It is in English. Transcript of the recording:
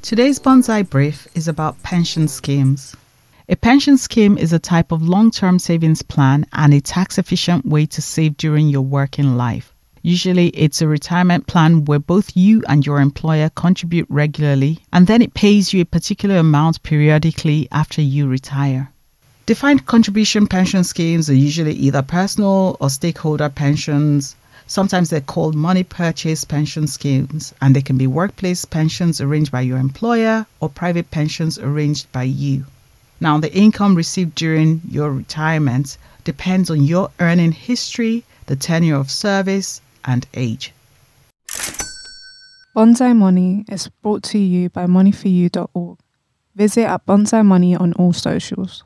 Today's Bonsai Brief is about pension schemes. A pension scheme is a type of long term savings plan and a tax efficient way to save during your working life. Usually, it's a retirement plan where both you and your employer contribute regularly, and then it pays you a particular amount periodically after you retire. Defined contribution pension schemes are usually either personal or stakeholder pensions. Sometimes they're called money purchase pension schemes, and they can be workplace pensions arranged by your employer or private pensions arranged by you. Now, the income received during your retirement depends on your earning history, the tenure of service, and age. Bonsai Money is brought to you by moneyforyou.org. Visit at Bonsai Money on all socials.